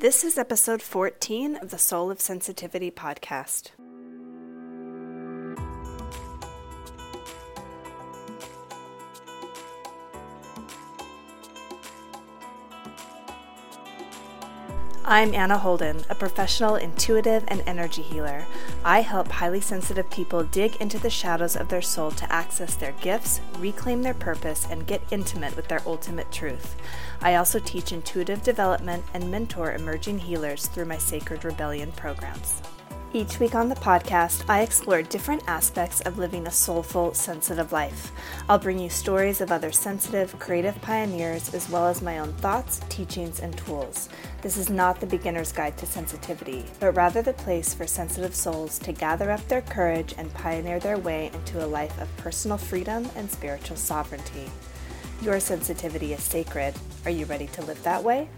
This is episode 14 of the Soul of Sensitivity podcast. I'm Anna Holden, a professional intuitive and energy healer. I help highly sensitive people dig into the shadows of their soul to access their gifts, reclaim their purpose, and get intimate with their ultimate truth. I also teach intuitive development and mentor emerging healers through my Sacred Rebellion programs. Each week on the podcast, I explore different aspects of living a soulful, sensitive life. I'll bring you stories of other sensitive, creative pioneers, as well as my own thoughts, teachings, and tools. This is not the beginner's guide to sensitivity, but rather the place for sensitive souls to gather up their courage and pioneer their way into a life of personal freedom and spiritual sovereignty. Your sensitivity is sacred. Are you ready to live that way?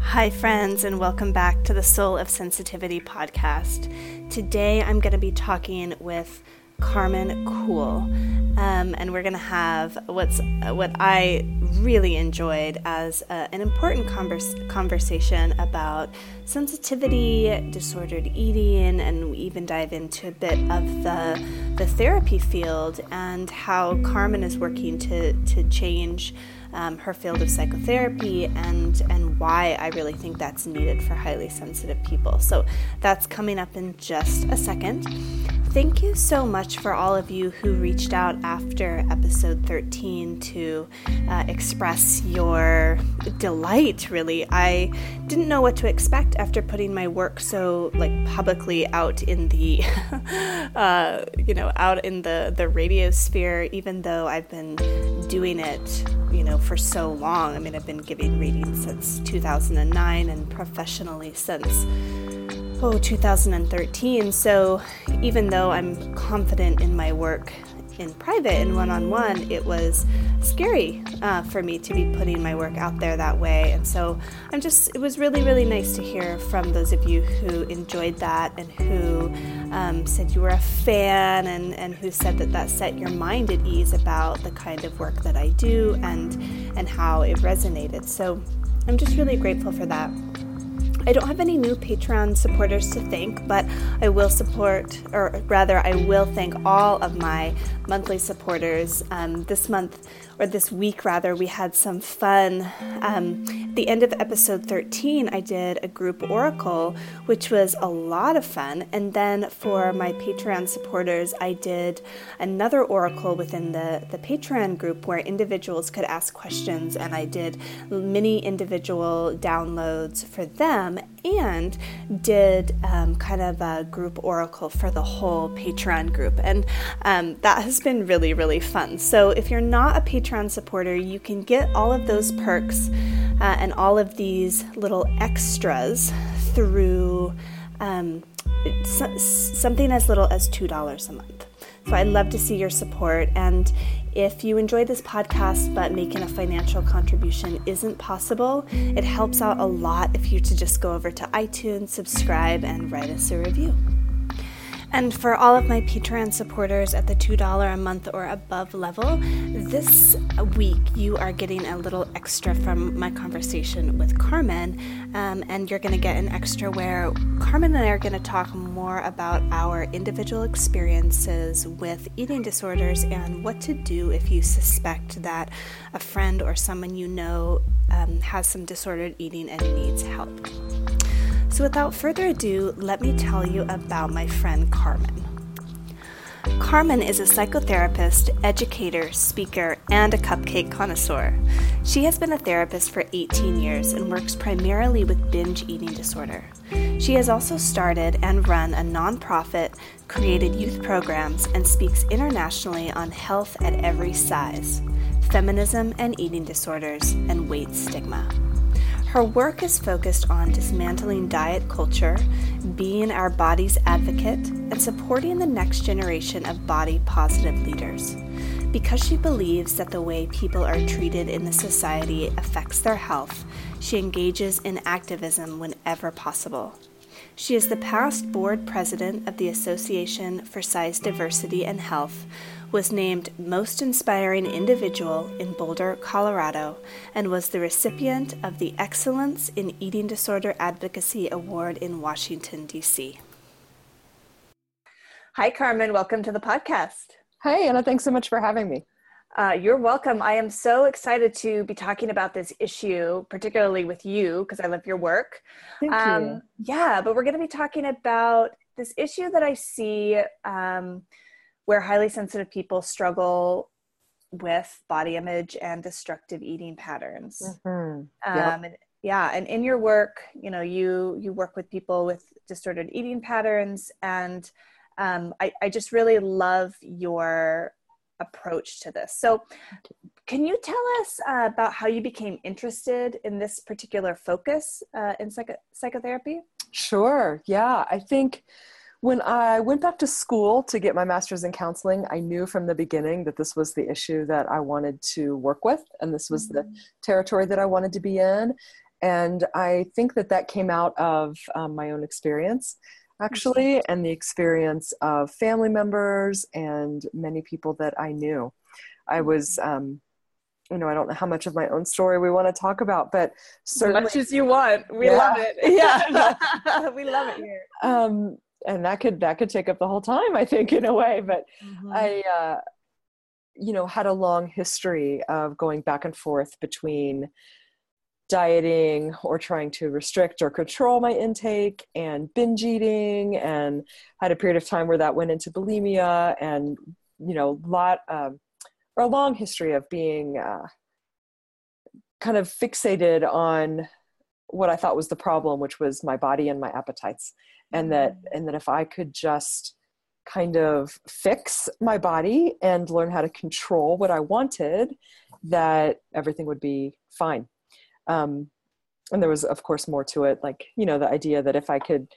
Hi, friends, and welcome back to the Soul of Sensitivity podcast. Today I'm going to be talking with Carmen Cool, um, and we're going to have what's what I really enjoyed as a, an important converse, conversation about sensitivity, disordered eating, and we even dive into a bit of the the therapy field and how Carmen is working to to change um, her field of psychotherapy and and why I really think that's needed for highly sensitive people. So that's coming up in just a second. Thank you so much for all of you who reached out after episode 13 to uh, express your delight. Really, I didn't know what to expect after putting my work so like publicly out in the, uh, you know, out in the the radio sphere. Even though I've been doing it you know, for so long. I mean, I've been giving readings since 2009 and professionally since, oh, 2013. So even though I'm confident in my work in private and one on one, it was scary uh, for me to be putting my work out there that way. And so I'm just, it was really, really nice to hear from those of you who enjoyed that and who um, said you were a fan and, and who said that that set your mind at ease about the kind of work that I do and, and how it resonated. So I'm just really grateful for that. I don't have any new Patreon supporters to thank, but I will support, or rather, I will thank all of my monthly supporters. Um, this month, or this week rather, we had some fun. Um, at the end of episode 13, I did a group oracle, which was a lot of fun. And then for my Patreon supporters, I did another oracle within the, the Patreon group where individuals could ask questions, and I did mini individual downloads for them and did um, kind of a group oracle for the whole Patreon group. And um, that has been really, really fun. So if you're not a Patreon, Patreon supporter, you can get all of those perks uh, and all of these little extras through um, something as little as $2 a month. So I'd love to see your support. And if you enjoy this podcast but making a financial contribution isn't possible, it helps out a lot if you to just go over to iTunes, subscribe, and write us a review. And for all of my Patreon supporters at the $2 a month or above level, this week you are getting a little extra from my conversation with Carmen. Um, and you're going to get an extra where Carmen and I are going to talk more about our individual experiences with eating disorders and what to do if you suspect that a friend or someone you know um, has some disordered eating and needs help. So, without further ado, let me tell you about my friend Carmen. Carmen is a psychotherapist, educator, speaker, and a cupcake connoisseur. She has been a therapist for 18 years and works primarily with binge eating disorder. She has also started and run a nonprofit, created youth programs, and speaks internationally on health at every size, feminism and eating disorders, and weight stigma. Her work is focused on dismantling diet culture, being our body's advocate, and supporting the next generation of body positive leaders. Because she believes that the way people are treated in the society affects their health, she engages in activism whenever possible. She is the past board president of the Association for Size Diversity and Health, was named Most Inspiring Individual in Boulder, Colorado, and was the recipient of the Excellence in Eating Disorder Advocacy Award in Washington, D.C. Hi, Carmen. Welcome to the podcast. Hi, Anna. Thanks so much for having me. Uh, you're welcome. I am so excited to be talking about this issue, particularly with you, because I love your work. Thank um, you. Yeah, but we're going to be talking about this issue that I see um, where highly sensitive people struggle with body image and destructive eating patterns. Mm-hmm. Yep. Um, and, yeah, and in your work, you know, you you work with people with distorted eating patterns, and um, I, I just really love your approach to this. So, can you tell us uh, about how you became interested in this particular focus uh, in psycho- psychotherapy? Sure. Yeah. I think when I went back to school to get my master's in counseling, I knew from the beginning that this was the issue that I wanted to work with, and this was mm-hmm. the territory that I wanted to be in. And I think that that came out of um, my own experience actually, and the experience of family members and many people that I knew. I was, um, you know, I don't know how much of my own story we want to talk about, but certainly, as much as you want. We yeah. love it. Yeah, we love it here. Um, and that could that could take up the whole time, I think, in a way. But mm-hmm. I, uh, you know, had a long history of going back and forth between dieting or trying to restrict or control my intake and binge eating and had a period of time where that went into bulimia and you know lot um, or a long history of being uh, kind of fixated on what i thought was the problem which was my body and my appetites and that mm. and that if i could just kind of fix my body and learn how to control what i wanted that everything would be fine um, and there was of course more to it like you know the idea that if i could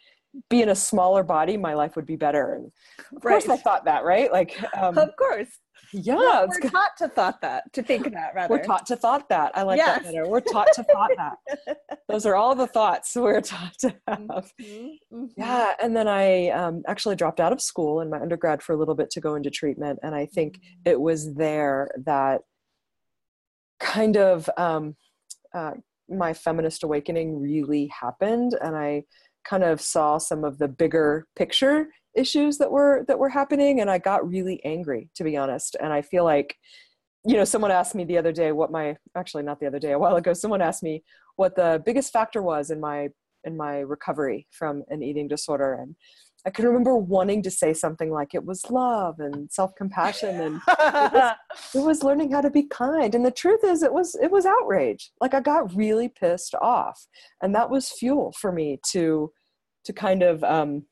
be in a smaller body my life would be better and of right. course i thought that right like um, of course yeah well, we're taught to thought that to think that rather we're taught to thought that i like yes. that better we're taught to thought that those are all the thoughts we're taught to have mm-hmm. Mm-hmm. yeah and then i um, actually dropped out of school in my undergrad for a little bit to go into treatment and i think mm-hmm. it was there that kind of um, uh, my feminist awakening really happened and i kind of saw some of the bigger picture issues that were that were happening and i got really angry to be honest. And i feel like you know someone asked me the other day what my actually not the other day a while ago someone asked me what the biggest factor was in my in my recovery from an eating disorder. And I can remember wanting to say something like it was love and self-compassion and it, was, it, was, learning how to be kind. And the truth is it was it was outrage. Like I got really pissed off. And that was fuel for me to to kind of um,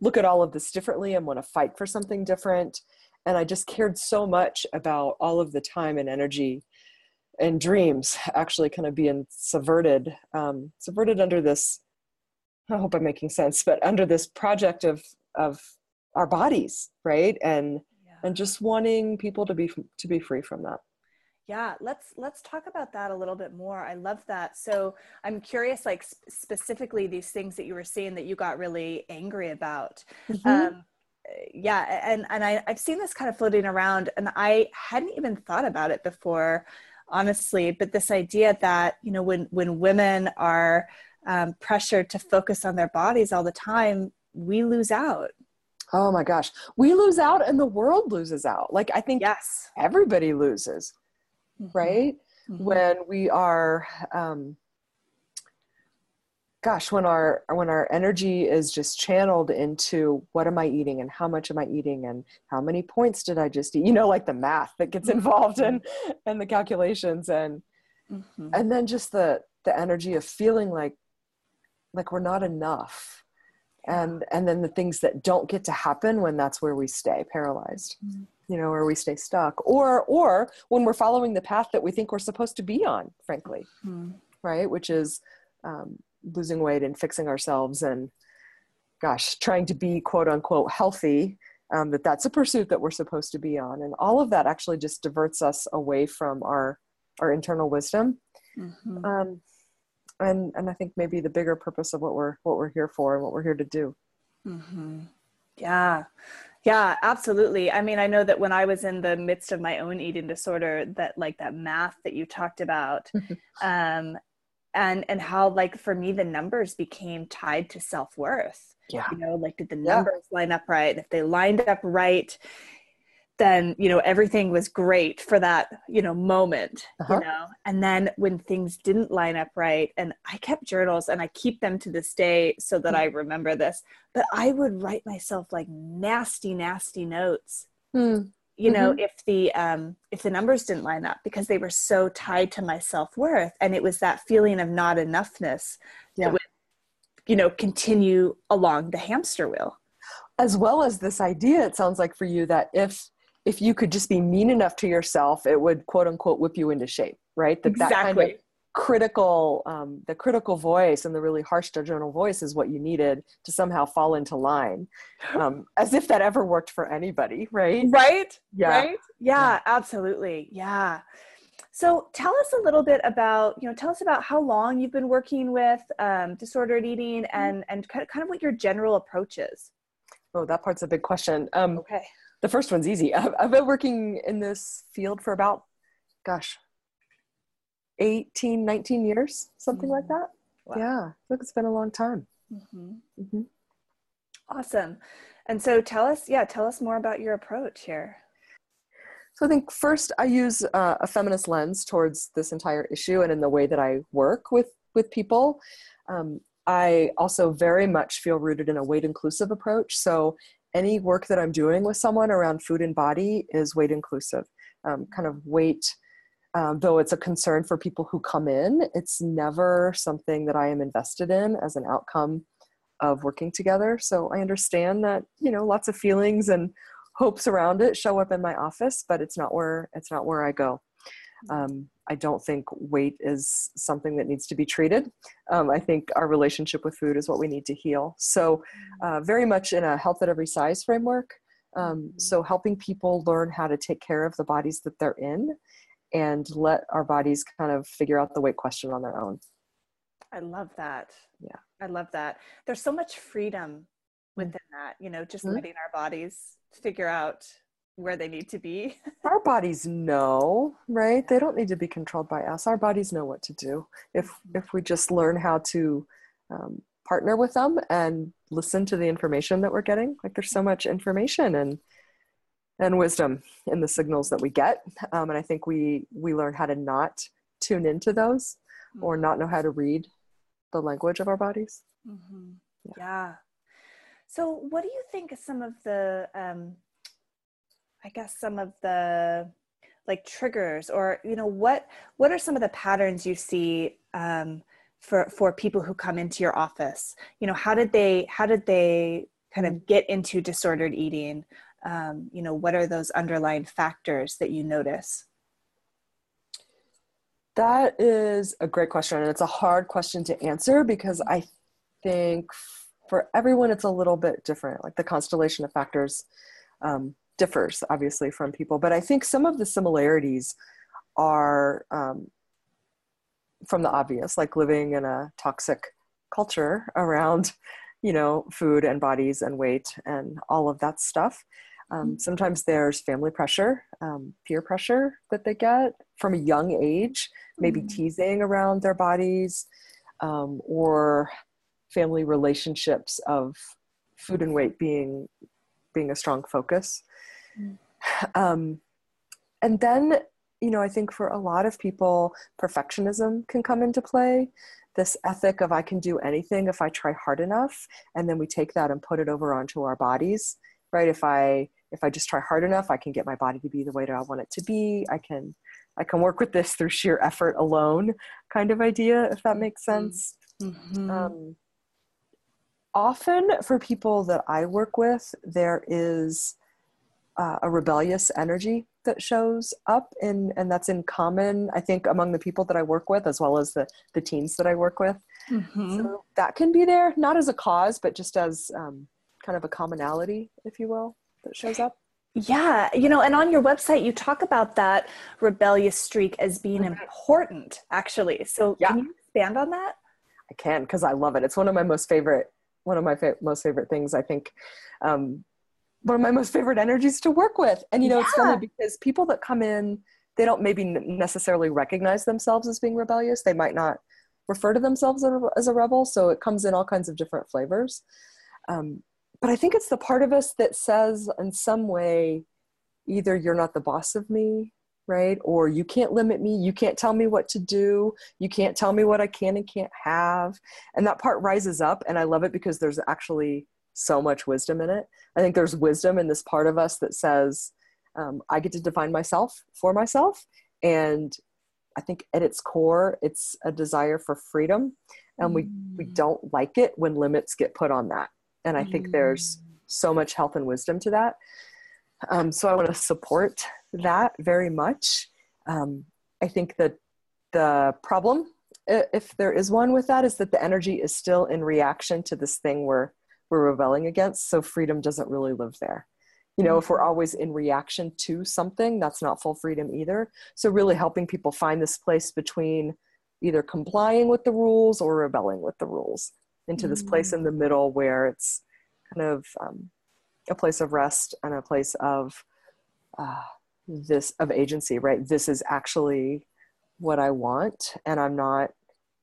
look at all of this differently and want to fight for something different. And I just cared so much about all of the time and energy and dreams actually kind of being subverted, um, subverted under this I hope I'm making sense, but under this project of of our bodies, right? And yeah. and just wanting people to be to be free from that. Yeah, let's let's talk about that a little bit more. I love that. So I'm curious, like sp- specifically these things that you were saying that you got really angry about. Mm-hmm. Um, yeah, and and I, I've seen this kind of floating around, and I hadn't even thought about it before, honestly. But this idea that you know when when women are um, pressure to focus on their bodies all the time, we lose out. Oh my gosh. We lose out and the world loses out. Like, I think yes. everybody loses, mm-hmm. right? Mm-hmm. When we are, um, gosh, when our, when our energy is just channeled into what am I eating and how much am I eating and how many points did I just eat? You know, like the math that gets mm-hmm. involved in, and the calculations and, mm-hmm. and then just the, the energy of feeling like like we're not enough and and then the things that don't get to happen when that's where we stay paralyzed mm-hmm. you know or we stay stuck or or when we're following the path that we think we're supposed to be on frankly mm-hmm. right which is um, losing weight and fixing ourselves and gosh trying to be quote unquote healthy um, that that's a pursuit that we're supposed to be on and all of that actually just diverts us away from our our internal wisdom mm-hmm. um, and and i think maybe the bigger purpose of what we're what we're here for and what we're here to do. Mm-hmm. yeah. Yeah absolutely. I mean i know that when i was in the midst of my own eating disorder that like that math that you talked about um and and how like for me the numbers became tied to self-worth. Yeah. You know like did the numbers yeah. line up right? If they lined up right then you know everything was great for that you know moment uh-huh. you know and then when things didn't line up right and i kept journals and i keep them to this day so that mm-hmm. i remember this but i would write myself like nasty nasty notes mm you know mm-hmm. if the um if the numbers didn't line up because they were so tied to my self-worth and it was that feeling of not enoughness yeah. that would you know continue along the hamster wheel as well as this idea it sounds like for you that if if you could just be mean enough to yourself it would quote unquote whip you into shape right? That exactly. that kind of critical um, the critical voice and the really harsh judgmental voice is what you needed to somehow fall into line um, as if that ever worked for anybody right? Right? Yeah. Right? Yeah, yeah. absolutely. Yeah. So tell us a little bit about you know tell us about how long you've been working with um, disordered eating mm-hmm. and and kind of what your general approach is. Oh that part's a big question. Um, okay the first one's easy I've, I've been working in this field for about gosh 18 19 years something mm-hmm. like that wow. yeah look it's been a long time mm-hmm. Mm-hmm. awesome and so tell us yeah tell us more about your approach here so i think first i use uh, a feminist lens towards this entire issue and in the way that i work with with people um, i also very much feel rooted in a weight inclusive approach so any work that i'm doing with someone around food and body is weight inclusive um, kind of weight um, though it's a concern for people who come in, it's never something that I am invested in as an outcome of working together. So I understand that, you know, lots of feelings and hopes around it show up in my office, but it's not where it's not where I go. Um, I don't think weight is something that needs to be treated. Um, I think our relationship with food is what we need to heal. So, uh, very much in a health at every size framework. Um, so, helping people learn how to take care of the bodies that they're in and let our bodies kind of figure out the weight question on their own. I love that. Yeah. I love that. There's so much freedom mm. within that, you know, just mm-hmm. letting our bodies figure out where they need to be. our bodies know, right? They don't need to be controlled by us. Our bodies know what to do. If mm-hmm. if we just learn how to um, partner with them and listen to the information that we're getting, like there's so much information and and wisdom in the signals that we get. Um, and I think we we learn how to not tune into those mm-hmm. or not know how to read the language of our bodies. Mm-hmm. Yeah. yeah. So, what do you think some of the, um, I guess, some of the like triggers, or you know, what what are some of the patterns you see um, for for people who come into your office? You know, how did they how did they kind of get into disordered eating? um, you know what are those underlying factors that you notice that is a great question and it's a hard question to answer because i think for everyone it's a little bit different like the constellation of factors um, differs obviously from people but i think some of the similarities are um, from the obvious like living in a toxic culture around you know food and bodies and weight and all of that stuff um, mm-hmm. sometimes there's family pressure, um, peer pressure that they get from a young age, maybe mm-hmm. teasing around their bodies, um, or family relationships of food and weight being being a strong focus. Mm-hmm. and then, you know, I think for a lot of people, perfectionism can come into play. This ethic of I can do anything if I try hard enough, and then we take that and put it over onto our bodies, right? If I if I just try hard enough, I can get my body to be the way that I want it to be. I can I can work with this through sheer effort alone, kind of idea, if that makes mm-hmm. sense. Mm-hmm. Um, often for people that I work with, there is uh, a rebellious energy that shows up in and that's in common i think among the people that i work with as well as the the teens that i work with mm-hmm. so that can be there not as a cause but just as um, kind of a commonality if you will that shows up? Yeah, you know, and on your website, you talk about that rebellious streak as being mm-hmm. important, actually. So, yeah. can you expand on that? I can because I love it. It's one of my most favorite one of my fa- most favorite things. I think um, one of my most favorite energies to work with. And you know, yeah. it's funny because people that come in, they don't maybe necessarily recognize themselves as being rebellious. They might not refer to themselves as a rebel. So it comes in all kinds of different flavors. Um, but I think it's the part of us that says, in some way, either you're not the boss of me, right? Or you can't limit me. You can't tell me what to do. You can't tell me what I can and can't have. And that part rises up. And I love it because there's actually so much wisdom in it. I think there's wisdom in this part of us that says, um, I get to define myself for myself. And I think at its core, it's a desire for freedom. And we, we mm. don't like it when limits get put on that. And I think there's mm. so much health and wisdom to that. Um, so I want to support that very much. Um, I think that the problem, if there is one with that, is that the energy is still in reaction to this thing we're we're rebelling against. So freedom doesn't really live there. You know, if we're mm-hmm. always in reaction to something, that's not full freedom either. So really helping people find this place between either complying with the rules or rebelling with the rules into this place in the middle where it's kind of um, a place of rest and a place of uh, this of agency right this is actually what i want and i'm not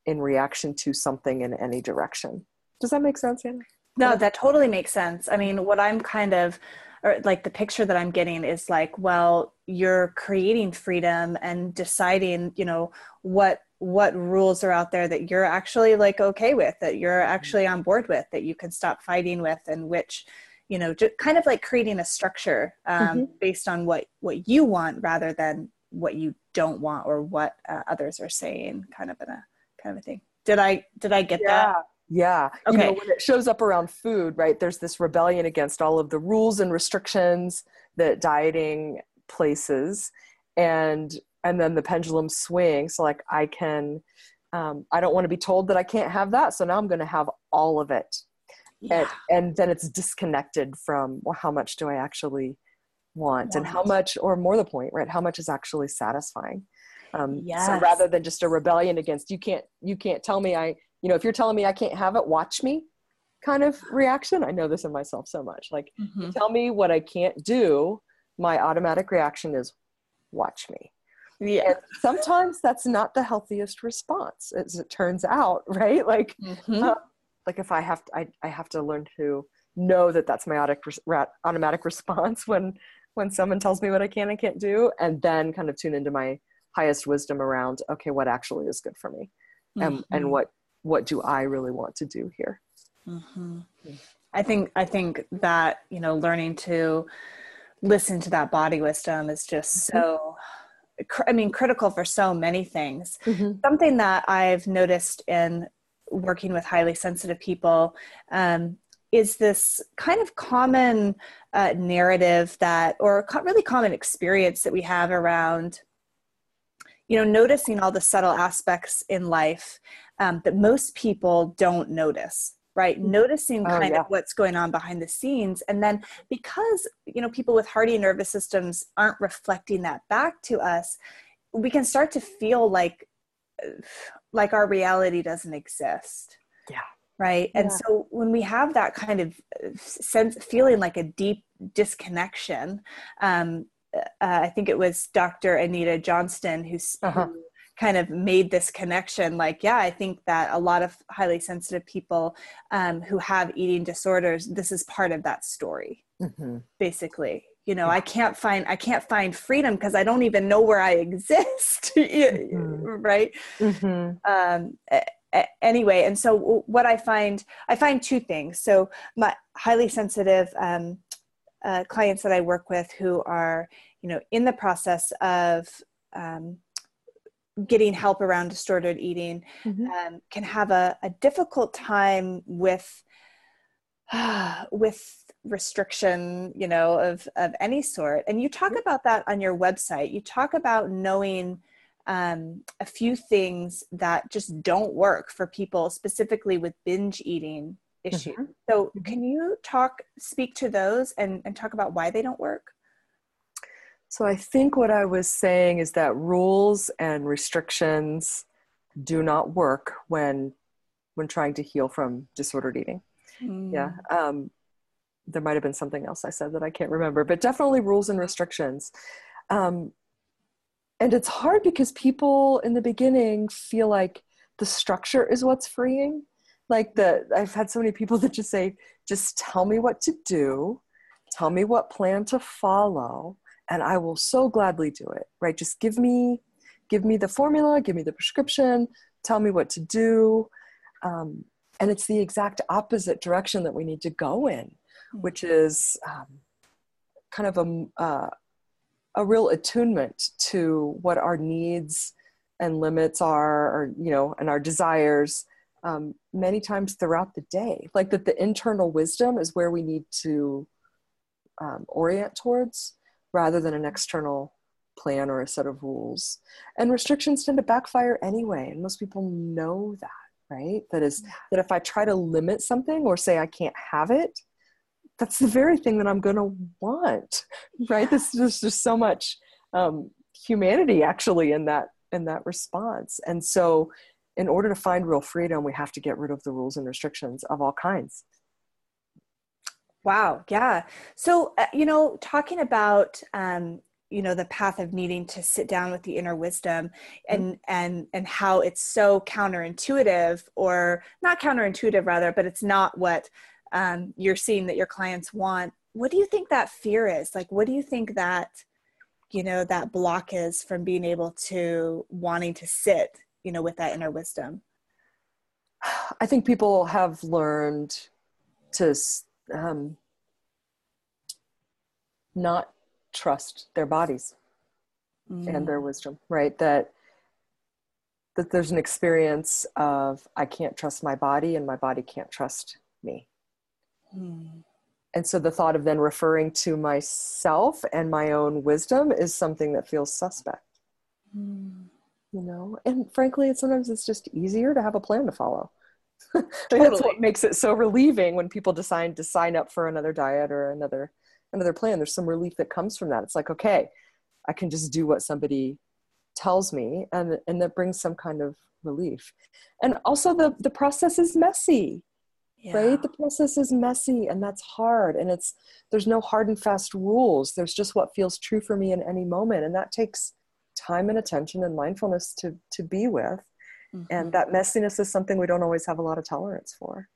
in reaction to something in any direction does that make sense Anna? No that totally makes sense. I mean what i'm kind of or like the picture that i'm getting is like well you're creating freedom and deciding you know what what rules are out there that you're actually like okay with that you're actually on board with that you can stop fighting with and which you know just kind of like creating a structure um, mm-hmm. based on what what you want rather than what you don't want or what uh, others are saying kind of in a kind of a thing. Did i did i get yeah. that yeah okay. you know when it shows up around food right there's this rebellion against all of the rules and restrictions that dieting places and and then the pendulum swings so like i can um, i don't want to be told that i can't have that so now i'm going to have all of it yeah. and, and then it's disconnected from well how much do i actually want, want. and how much or more the point right how much is actually satisfying um, yes. so rather than just a rebellion against you can't you can't tell me i you know if you're telling me i can't have it watch me kind of reaction i know this in myself so much like mm-hmm. tell me what i can't do my automatic reaction is watch me yeah and sometimes that's not the healthiest response as it turns out right like mm-hmm. uh, like if i have to, I, I have to learn to know that that's my automatic response when when someone tells me what i can and can't do and then kind of tune into my highest wisdom around okay what actually is good for me and mm-hmm. and what what do i really want to do here mm-hmm. i think i think that you know learning to listen to that body wisdom is just mm-hmm. so i mean critical for so many things mm-hmm. something that i've noticed in working with highly sensitive people um, is this kind of common uh, narrative that or co- really common experience that we have around you know noticing all the subtle aspects in life um, that most people don't notice right mm-hmm. noticing oh, kind yeah. of what's going on behind the scenes and then because you know people with hardy nervous systems aren't reflecting that back to us we can start to feel like like our reality doesn't exist yeah right and so when we have that kind of uh, sense feeling like a deep disconnection um, uh, i think it was dr anita johnston uh-huh. who kind of made this connection like yeah i think that a lot of highly sensitive people um, who have eating disorders this is part of that story mm-hmm. basically you know i can't find i can't find freedom because i don't even know where i exist mm-hmm. right mm-hmm. Um, anyway and so what i find i find two things so my highly sensitive um, uh, clients that i work with who are you know in the process of um, getting help around distorted eating mm-hmm. um, can have a, a difficult time with with restriction you know of of any sort and you talk about that on your website you talk about knowing um, a few things that just don't work for people specifically with binge eating issues mm-hmm. so mm-hmm. can you talk speak to those and, and talk about why they don't work so i think what i was saying is that rules and restrictions do not work when when trying to heal from disordered eating. Mm. Yeah. Um, there might have been something else I said that I can't remember, but definitely rules and restrictions. Um, and it's hard because people in the beginning feel like the structure is what's freeing. Like the I've had so many people that just say, just tell me what to do, tell me what plan to follow, and I will so gladly do it. Right? Just give me give me the formula, give me the prescription, tell me what to do. Um, and it's the exact opposite direction that we need to go in, hmm. which is um, kind of a, uh, a real attunement to what our needs and limits are, or, you know, and our desires um, many times throughout the day. Like that the internal wisdom is where we need to um, orient towards rather than an external plan or a set of rules. And restrictions tend to backfire anyway, and most people know that, right? That is that if I try to limit something or say I can't have it, that's the very thing that I'm going to want, right? This is just so much um, humanity actually in that in that response, and so in order to find real freedom, we have to get rid of the rules and restrictions of all kinds. Wow. Yeah. So, uh, you know, talking about um, you know the path of needing to sit down with the inner wisdom and mm-hmm. and and how it's so counterintuitive or not counterintuitive rather but it's not what um, you're seeing that your clients want what do you think that fear is like what do you think that you know that block is from being able to wanting to sit you know with that inner wisdom i think people have learned to um, not trust their bodies mm. and their mm. wisdom right that that there's an experience of i can't trust my body and my body can't trust me mm. and so the thought of then referring to myself and my own wisdom is something that feels suspect mm. you know and frankly sometimes it's just easier to have a plan to follow totally. that's what makes it so relieving when people decide to sign up for another diet or another another plan. There's some relief that comes from that. It's like okay i can just do what somebody tells me and and that brings some kind of relief. And also the the process is messy yeah. right the process is messy and that's hard and it's there's no hard and fast rules. There's just what feels true for me in any moment and that takes time and attention and mindfulness to to be with mm-hmm. and that messiness is something we don't always have a lot of tolerance for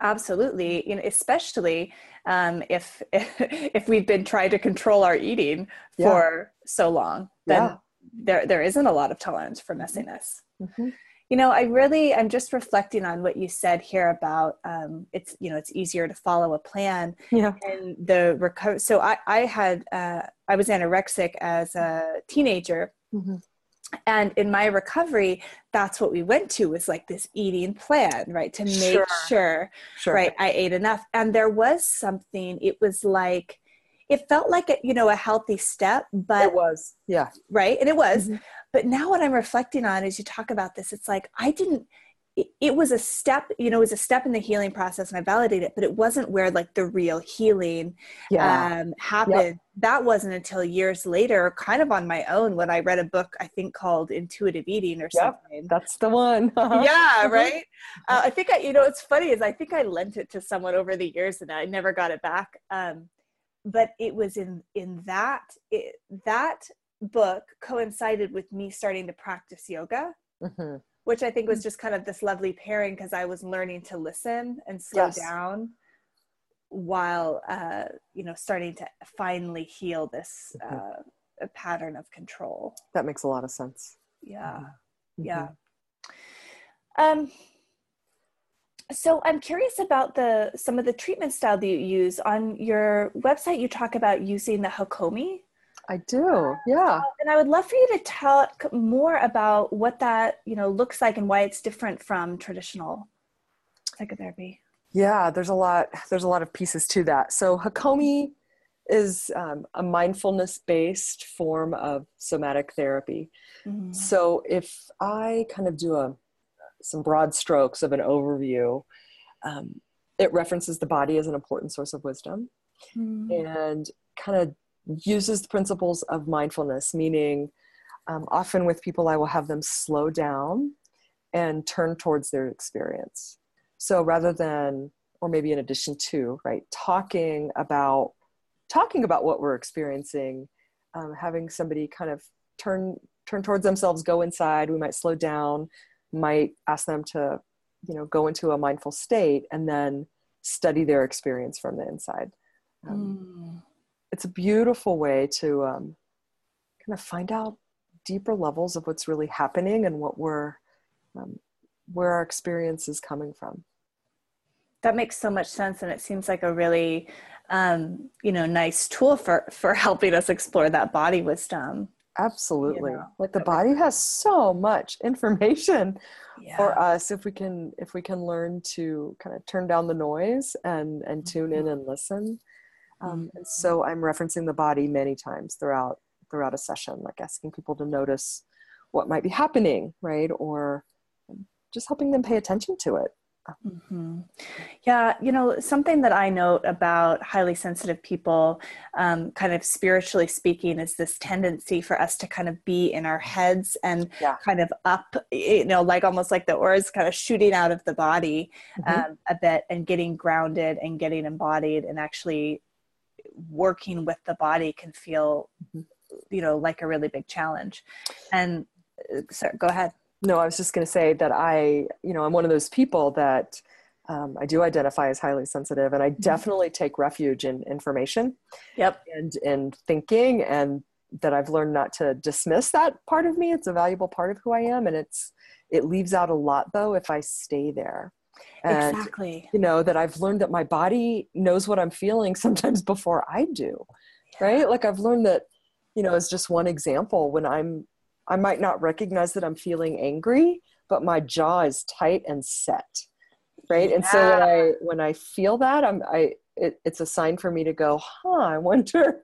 absolutely you know especially um, if if we've been trying to control our eating yeah. for so long then yeah. there there isn't a lot of tolerance for messiness mm-hmm. you know i really i'm just reflecting on what you said here about um, it's you know it's easier to follow a plan yeah and the reco- so i i had uh, i was anorexic as a teenager mm-hmm and in my recovery that's what we went to was like this eating plan right to make sure. sure, sure, right i ate enough and there was something it was like it felt like a, you know a healthy step but it was yeah right and it was mm-hmm. but now what i'm reflecting on as you talk about this it's like i didn't it, was a step you know it was a step in the healing process and i validated it but it wasn't where like the real healing yeah. um, happened yep. That wasn't until years later kind of on my own when i read a book i think called intuitive eating or yep, something that's the one yeah mm-hmm. right uh, i think i you know it's funny is i think i lent it to someone over the years and i never got it back um, but it was in in that it, that book coincided with me starting to practice yoga mm-hmm which I think was mm. just kind of this lovely pairing because I was learning to listen and slow yes. down while uh, you know starting to finally heal this mm-hmm. uh, pattern of control. That makes a lot of sense. Yeah, mm-hmm. yeah. Um, so I'm curious about the some of the treatment style that you use on your website. You talk about using the Hakomi I do. Yeah. And I would love for you to talk more about what that, you know, looks like and why it's different from traditional psychotherapy. Yeah, there's a lot there's a lot of pieces to that. So Hakomi is um, a mindfulness based form of somatic therapy. Mm-hmm. So if I kind of do a some broad strokes of an overview, um, it references the body as an important source of wisdom mm-hmm. and kind of uses the principles of mindfulness, meaning um, often with people, I will have them slow down and turn towards their experience. So rather than, or maybe in addition to, right, talking about talking about what we're experiencing, um, having somebody kind of turn turn towards themselves, go inside. We might slow down, might ask them to, you know, go into a mindful state, and then study their experience from the inside. Um, mm. It's a beautiful way to um, kind of find out deeper levels of what's really happening and what we're um, where our experience is coming from that makes so much sense and it seems like a really um, you know nice tool for for helping us explore that body wisdom absolutely. you know, like the body has so much information yeah. for us if we can if we can learn to kind of turn down the noise and and tune in and listen. Um, and so i'm referencing the body many times throughout throughout a session like asking people to notice what might be happening right? Or just helping them pay attention to it Mm-hmm. Yeah, you know, something that I note about highly sensitive people, um, kind of spiritually speaking, is this tendency for us to kind of be in our heads and yeah. kind of up, you know, like almost like the aura is kind of shooting out of the body mm-hmm. um, a bit and getting grounded and getting embodied and actually working with the body can feel, mm-hmm. you know, like a really big challenge. And uh, so go ahead. No, I was just going to say that I, you know, I'm one of those people that um, I do identify as highly sensitive, and I mm-hmm. definitely take refuge in information. Yep. And in thinking, and that I've learned not to dismiss that part of me. It's a valuable part of who I am, and it's it leaves out a lot though if I stay there. And, exactly. You know that I've learned that my body knows what I'm feeling sometimes before I do. Yeah. Right? Like I've learned that, you know, as just one example, when I'm I might not recognize that I'm feeling angry, but my jaw is tight and set. Right. Yeah. And so when I when I feel that, I'm I it, it's a sign for me to go, huh, I wonder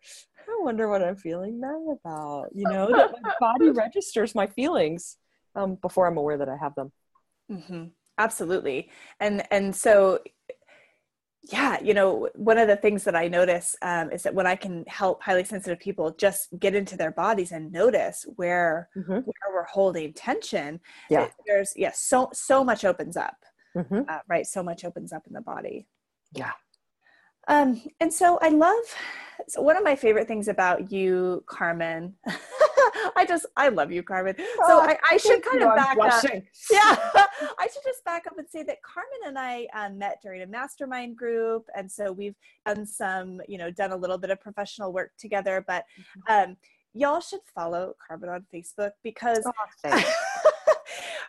I wonder what I'm feeling mad about. You know, that my body registers my feelings um, before I'm aware that I have them. Mm-hmm. Absolutely. And and so yeah, you know, one of the things that I notice um, is that when I can help highly sensitive people just get into their bodies and notice where mm-hmm. where we're holding tension, yeah, there's yeah, so so much opens up, mm-hmm. uh, right? So much opens up in the body. Yeah. Um, and so I love so one of my favorite things about you, Carmen. I just I love you, Carmen. So oh, I, I should kind of back up. Yeah, I should just back up and say that Carmen and I um, met during a mastermind group, and so we've done some, you know, done a little bit of professional work together. But mm-hmm. um, y'all should follow Carmen on Facebook because. Oh,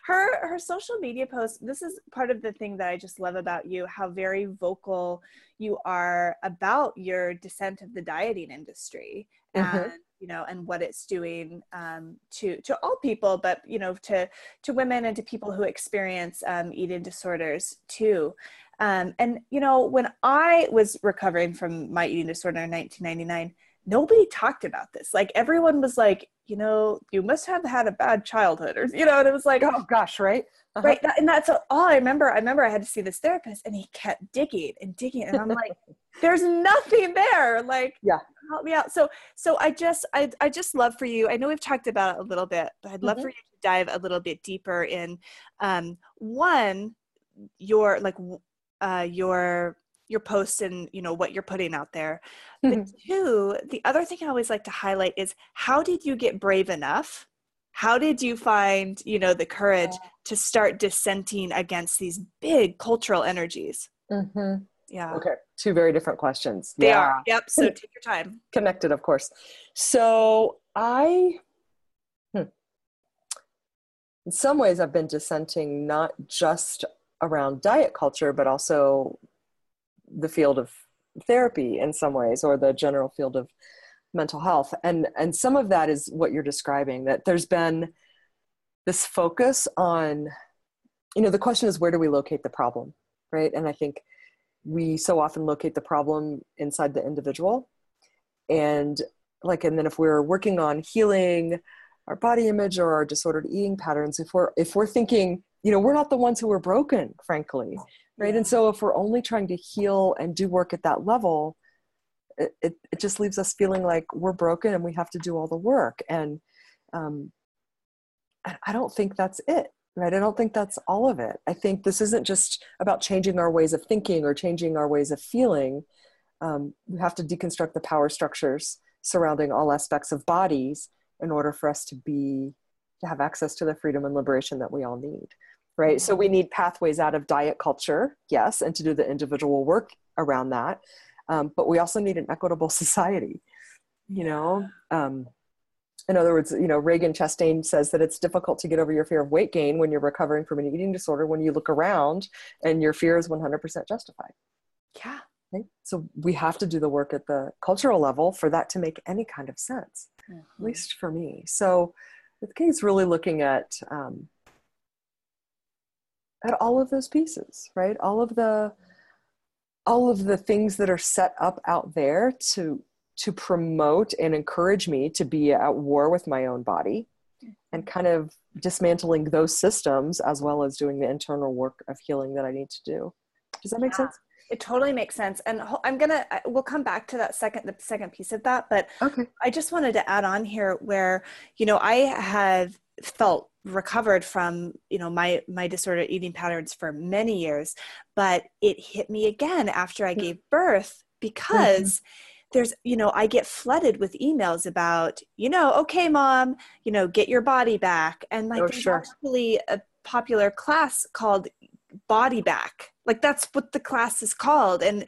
her her social media posts this is part of the thing that i just love about you how very vocal you are about your dissent of the dieting industry mm-hmm. and you know and what it's doing um, to to all people but you know to to women and to people who experience um, eating disorders too. Um, and you know when i was recovering from my eating disorder in 1999 nobody talked about this. Like everyone was like you know, you must have had a bad childhood, or you know, and it was like, oh gosh, right, uh-huh. right, and that's all I remember. I remember I had to see this therapist, and he kept digging and digging, and I'm like, there's nothing there, like, yeah, help me out. So, so I just, I, I just love for you. I know we've talked about it a little bit, but I'd love mm-hmm. for you to dive a little bit deeper in, um, one, your like, uh, your your posts and you know what you're putting out there but mm-hmm. two the other thing i always like to highlight is how did you get brave enough how did you find you know the courage to start dissenting against these big cultural energies mm-hmm. Yeah. Okay two very different questions. They yeah. are yep so take your time. Connected of course. So i hmm. in some ways i've been dissenting not just around diet culture but also the field of therapy in some ways or the general field of mental health. And and some of that is what you're describing that there's been this focus on you know the question is where do we locate the problem right? And i think we so often locate the problem inside the individual. And like and then if we're working on healing our body image or our disordered eating patterns if we're if we're thinking you know we're not the ones who are broken frankly right? And so if we're only trying to heal and do work at that level it, it, it just leaves us feeling like we're broken and we have to do all the work. And um, i don't think that's it right? I don't think that's all of it. I think this isn't just about changing our ways of thinking or changing our ways of feeling. Um, we have to deconstruct the power structures surrounding all aspects of bodies in order for us to be to have access to the freedom and liberation that we all need right? So we need pathways out of diet culture yes and to do the individual work around that. Um, but we also need an equitable society you know? Um, in other words you know Ragen Chastain says that it's difficult to get over your fear of weight gain when you're recovering from an eating disorder when you look around and your fear is 100% justified yeah right? so we have to do the work at the cultural level for that to make any kind of sense mm-hmm. at least for me so the case really looking at um, at all of those pieces right all of the all of the things that are set up out there to to promote and encourage me to be at war with my own body and kind of dismantling those systems as well as doing the internal work of healing that I need to do. Does that make yeah, sense? It totally makes sense. And I'm going to we'll come back to that second the second piece of that, but okay. I just wanted to add on here where, you know, I had felt recovered from you know my my disordered eating patterns for many years but it hit me again after i gave birth because mm-hmm. There's you know i get flooded with emails about you know okay mom you know get your body back. And like oh, there's sure. actually a popular class called body back. Like that's what the class is called. And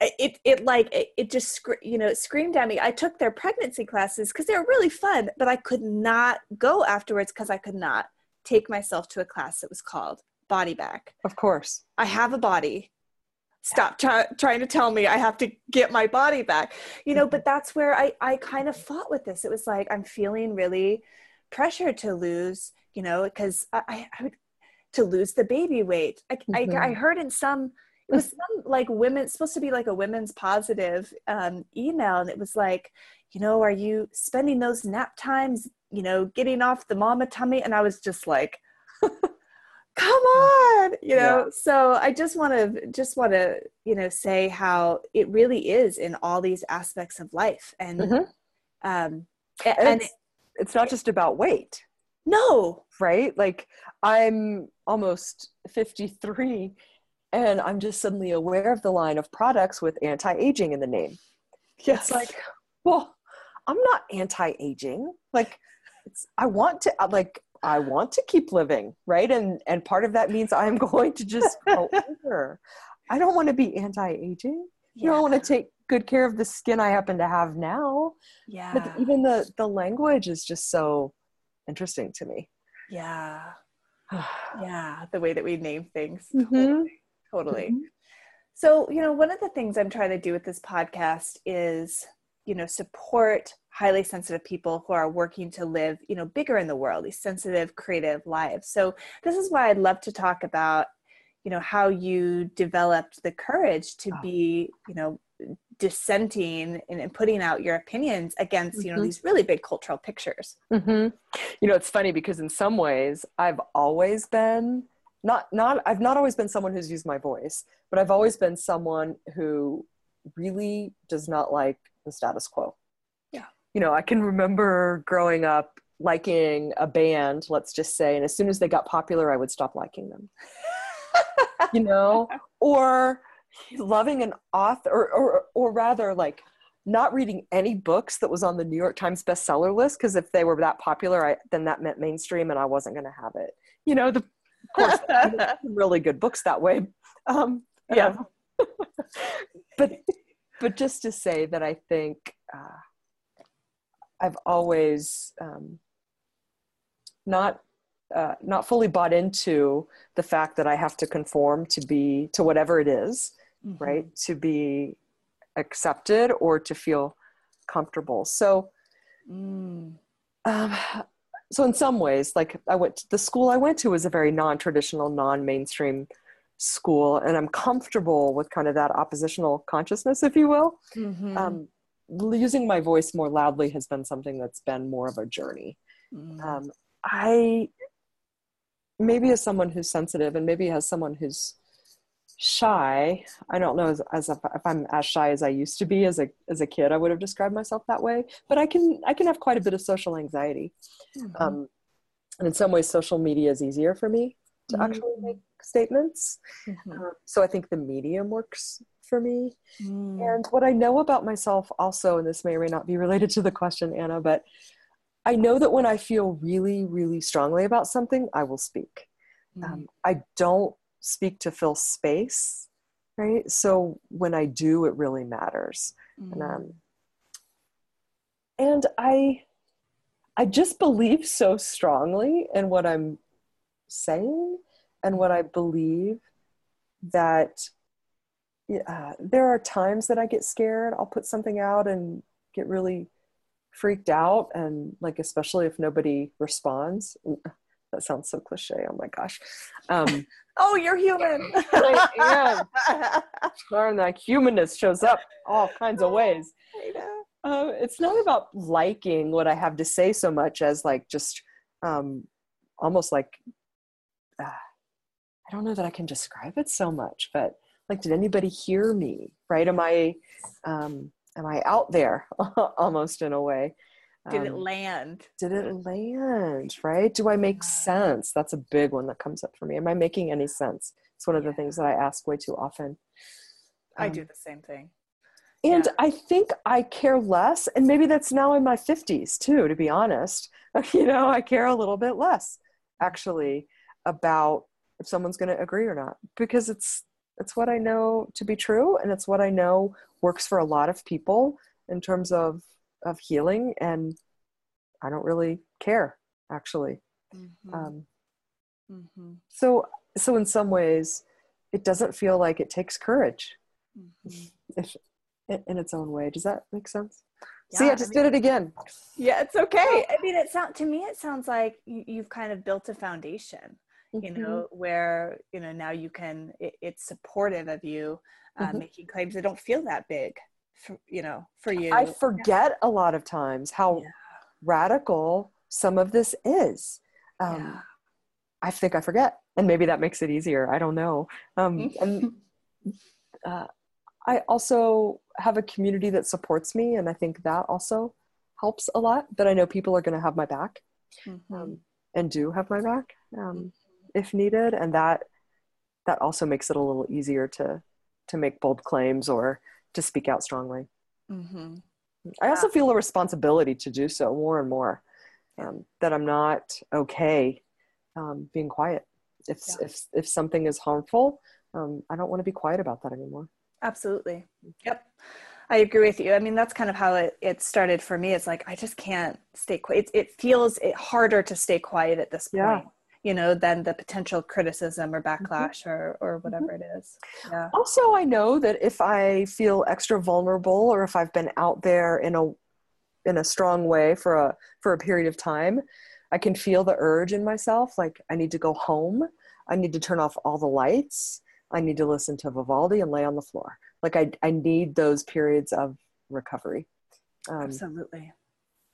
it it like it, it just you know it screamed at me. I took their pregnancy classes because they were really fun but i could not go afterwards because i could not take myself to a class that was called body back. Of course. I have a body stop try, trying to tell me i have to get my body back you know but that's where i i kind of fought with this it was like i'm feeling really pressured to lose you know because I, I would to lose the baby weight I, mm-hmm. I, I mm-hmm. heard in some it was some like women supposed to be like a women's positive um, email and it was like you know are you spending those nap times you know getting off the mama tummy and i was just like come on you know? Yeah. so i just want to just want to you know say how it really is in all these aspects of life and mm-hmm. um and, and it's, it's not just about weight. No. Right? Like i'm almost 53 and i'm just suddenly aware of the line of products with anti-aging in the name. Yes. it's like well i'm not anti-aging. Like i want to uh, like i want to keep living right? And and part of that means i'm going to just go over i don't want to be anti-aging. Yeah. you know i want to take good care of the skin i happen to have now. Yeah. but even the the language is just so interesting to me. Yeah. Yeah the way that we name things. Mm-hmm. totally. Totally. Mm-hmm. So, you know, one of the things I'm trying to do with this podcast is, you know, support highly sensitive people who are working to live, you know, bigger in the world, these sensitive, creative lives. So, this is why I'd love to talk about, you know, how you developed the courage to oh. be, you know, dissenting and, and, putting out your opinions against you know mm-hmm. these really big cultural pictures mm-hmm. you know it's funny because in some ways i've always been not not I've not always been someone who's used my voice, but I've always been someone who really does not like the status quo. Yeah. You know, I can remember growing up liking a band, let's just say, and as soon as they got popular, I would stop liking them. you know, or loving an author or, or or rather like not reading any books that was on the New York Times bestseller list because if they were that popular, I, then that meant mainstream and I wasn't going to have it. You know, the of course, really good books that way. Um, yeah. but but just to say that I think uh, I've always um, not uh, not fully bought into the fact that I have to conform to be to whatever it is, mm-hmm. right? To be accepted or to feel comfortable. So. Mm. Um, so in some ways like i went to the school i went to was a very non-traditional non-mainstream school and i'm comfortable with kind of that oppositional consciousness if you will mm-hmm. um, using my voice more loudly has been something that's been more of a journey mm. um, i maybe as someone who's sensitive and maybe as someone who's shy i don't know as, as if, if, i'm as shy as i used to be as a as a kid i would have described myself that way but i can i can have quite a bit of social anxiety mm-hmm. um, and in some ways, social media is easier for me to mm-hmm. actually make statements. Mm-hmm. Uh, so I think the medium works for me. Mm. And what I know about myself also, and this may or may not be related to the question, Anna, but I know that when I feel really, really strongly about something, I will speak. Mm. Um, I don't speak to fill space, right? So when I do, it really matters. Mm. And, um, and I, I just believe so strongly in what I'm saying and what I believe that uh, there are times that I get scared. I'll put something out and get really freaked out, and like, especially if nobody responds. That sounds so cliche. Oh my gosh. Um, oh, you're human. I am. Darn, that humanness shows up all kinds of ways. Uh, it's not about liking what I have to say so much as like just um, almost like uh, I don't know that I can describe it so much, but like, did anybody hear me? Right? Am I um, am I out there almost in a way? Did it um, land? Did it land? Right? Do I make sense? That's a big one that comes up for me. Am I making any sense? It's one of the things that I ask way too often. I do the same thing. And yeah. I think I care less, and maybe that's now in my 50s too, to be honest. You know, I care a little bit less actually about if someone's going to agree or not because it's it's what I know to be true and it's what I know works for a lot of people in terms of of healing and I don't really care actually. Mm-hmm. Um, mm-hmm. So so in some ways it doesn't feel like it takes courage. Mm-hmm. If, in its own way. Does that make sense? Yeah, See, I just I mean, did it again. Yeah, it's okay. I mean, it sounds to me, it sounds like you, have kind of built a foundation. Mm-hmm. You know, where you know now you can. It, it's supportive of you uh, mm-hmm. making claims that don't feel that big. For, you know, for you. I forget yeah. a lot of times how yeah. radical some of this is. Um, yeah. I think I forget, and maybe that makes it easier. I don't know. Um, and uh, I also have a community that supports me, and I think that also helps a lot. That I know people are going to have my back, mm-hmm. um, and do have my back um, if needed, and that that also makes it a little easier to to make bold claims or to speak out strongly. Mm-hmm. I also feel a responsibility to do so more and more. Um, that I'm not okay um, being quiet. If yeah. if if something is harmful, um, I don't want to be quiet about that anymore. Absolutely. Yep. I agree with you. I mean, that's kind of how it, it started for me. It's like, I just can't stay quiet. It, it feels it harder to stay quiet at this point, yeah. You know, than the potential criticism or mm-hmm. backlash mm-hmm. or, or whatever mm-hmm. it is. Yeah. Also, I know that if I feel extra vulnerable or if I've been out there in a, in a strong way for a, for a period of time, I can feel the urge in myself. Like I need to go home. I need to turn off all the lights. I need to listen to Vivaldi and lay on the floor. Like I, I need those periods of recovery. Um, Absolutely.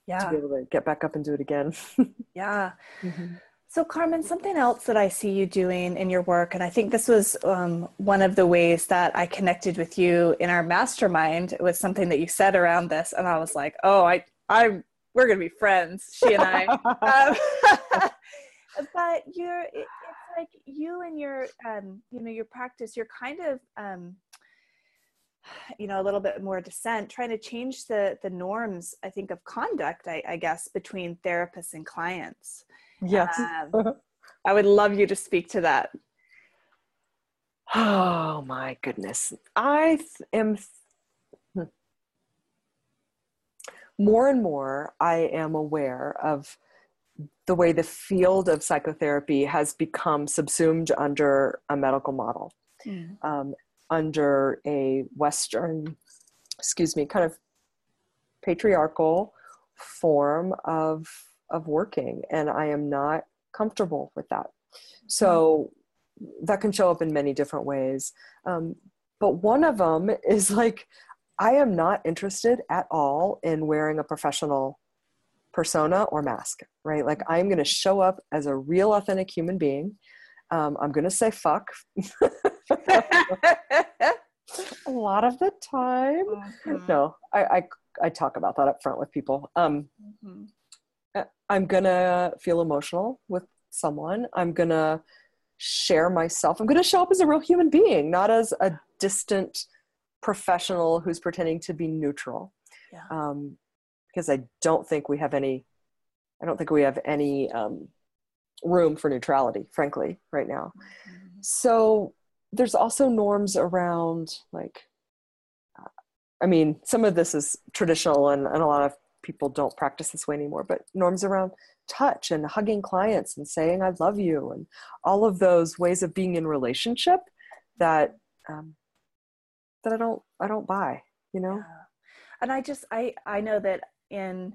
Yeah. To be able to get back up and do it again. yeah. Mm-hmm. So, Carmen, something else that I see you doing in your work, and I think this was um, one of the ways that I connected with you in our mastermind, was something that you said around this, and I was like, "Oh, I, I, we're gonna be friends." She and I. um, but you're, it, like you and your um, you know your practice you're kind of um, you know a little bit more dissent trying to change the the norms i think of conduct i, I guess between therapists and clients yes um, i would love you to speak to that oh my goodness i am th- hmm. more and more i am aware of the way the field of psychotherapy has become subsumed under a medical model, mm. um, under a Western, excuse me, kind of patriarchal form of of working, and I am not comfortable with that. So mm. that can show up in many different ways. Um, but one of them is like, I am not interested at all in wearing a professional persona or mask, right? Like I'm going to show up as a real, authentic human being. Um, I'm going to say fuck a lot of the time. Mm-hmm. No, I, I, I talk about that up front with people. Um, mm-hmm. Uh, I'm gonna feel emotional with someone. I'm gonna share myself. I'm gonna show up as a real human being, not as a distant professional who's pretending to be neutral. Yeah. Um, because I don't think we have any. I don't think we have any um, room for neutrality, frankly, right now. Mm-hmm. So there's also norms around like I mean, some of this is traditional and, and a lot of people don't practice this way anymore, but norms around touch and hugging clients and saying I love you and all of those ways of being in relationship that um, that I don't I don't buy, you know. Yeah. And I just I I know that in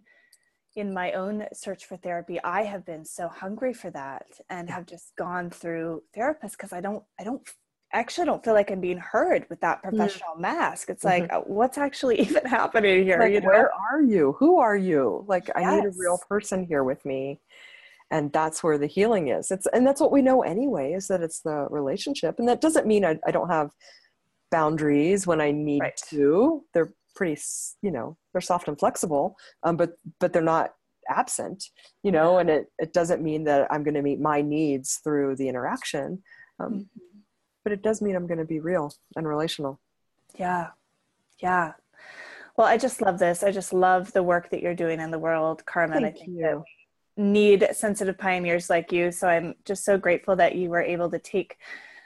in my own search for therapy i have been so hungry for that and have just gone through therapists because i don't i don't actually don't feel like I'm being heard with that mm. professional mm. mask. It's like, mm-hmm. Uh, what's actually even happening here? Like, you know? where are you? Who are you? Like, yes. I need a real person here with me. And that's where the healing is. It's, and that's what we know anyway, is that it's the relationship. And that doesn't mean I, I don't have boundaries when I need right. to. They're pretty, you know, they're soft and flexible, um, but, but they're not absent, you know, and it, it doesn't mean that I'm going to meet my needs through the interaction. Um, mm-hmm but it does mean I'm going to be real and relational. Yeah. Yeah. Well, I just love this. I just love the work that you're doing in the world, Carmen. Thank I think you. need sensitive pioneers like you. So I'm just so grateful that you were able to take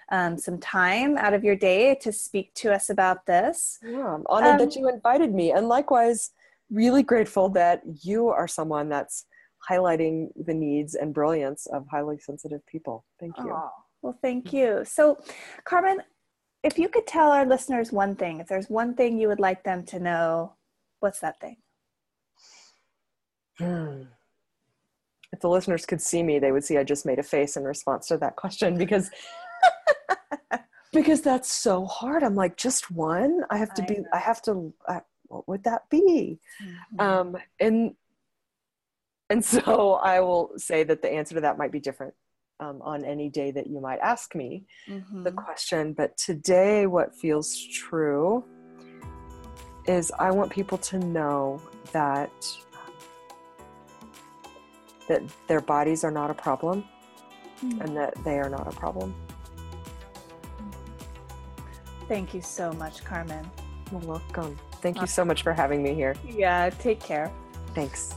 um, some time out of your day to speak to us about this. Yeah, I'm honored um, that you invited me. And likewise, really grateful that you are someone that's highlighting the needs and brilliance of highly sensitive people. Thank you. Oh, well, thank you. So, Carmen, if you could tell our listeners one thing, if there's one thing you would like them to know, what's that thing? Hmm. If the listeners could see me, they would see I just made a face in response to that question because because that's so hard. I'm like, just one. I have to I be. Know. I have to. Uh, what would that be? Mm-hmm. Um, and and so I will say that the answer to that might be different um, on any day that you might ask me mm-hmm. the question. But today, what feels true is I want people to know that that their bodies are not a problem mm-hmm. and that they are not a problem. Thank you so much, Carmen. You're welcome. Thank you so much for having me here. Yeah, take care. Thanks.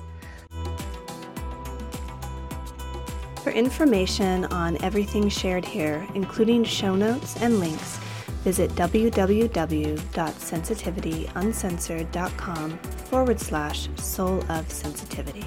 For information on everything shared here, including show notes and links, visit www.sensitivityuncensored.com forward slash soul of sensitivity.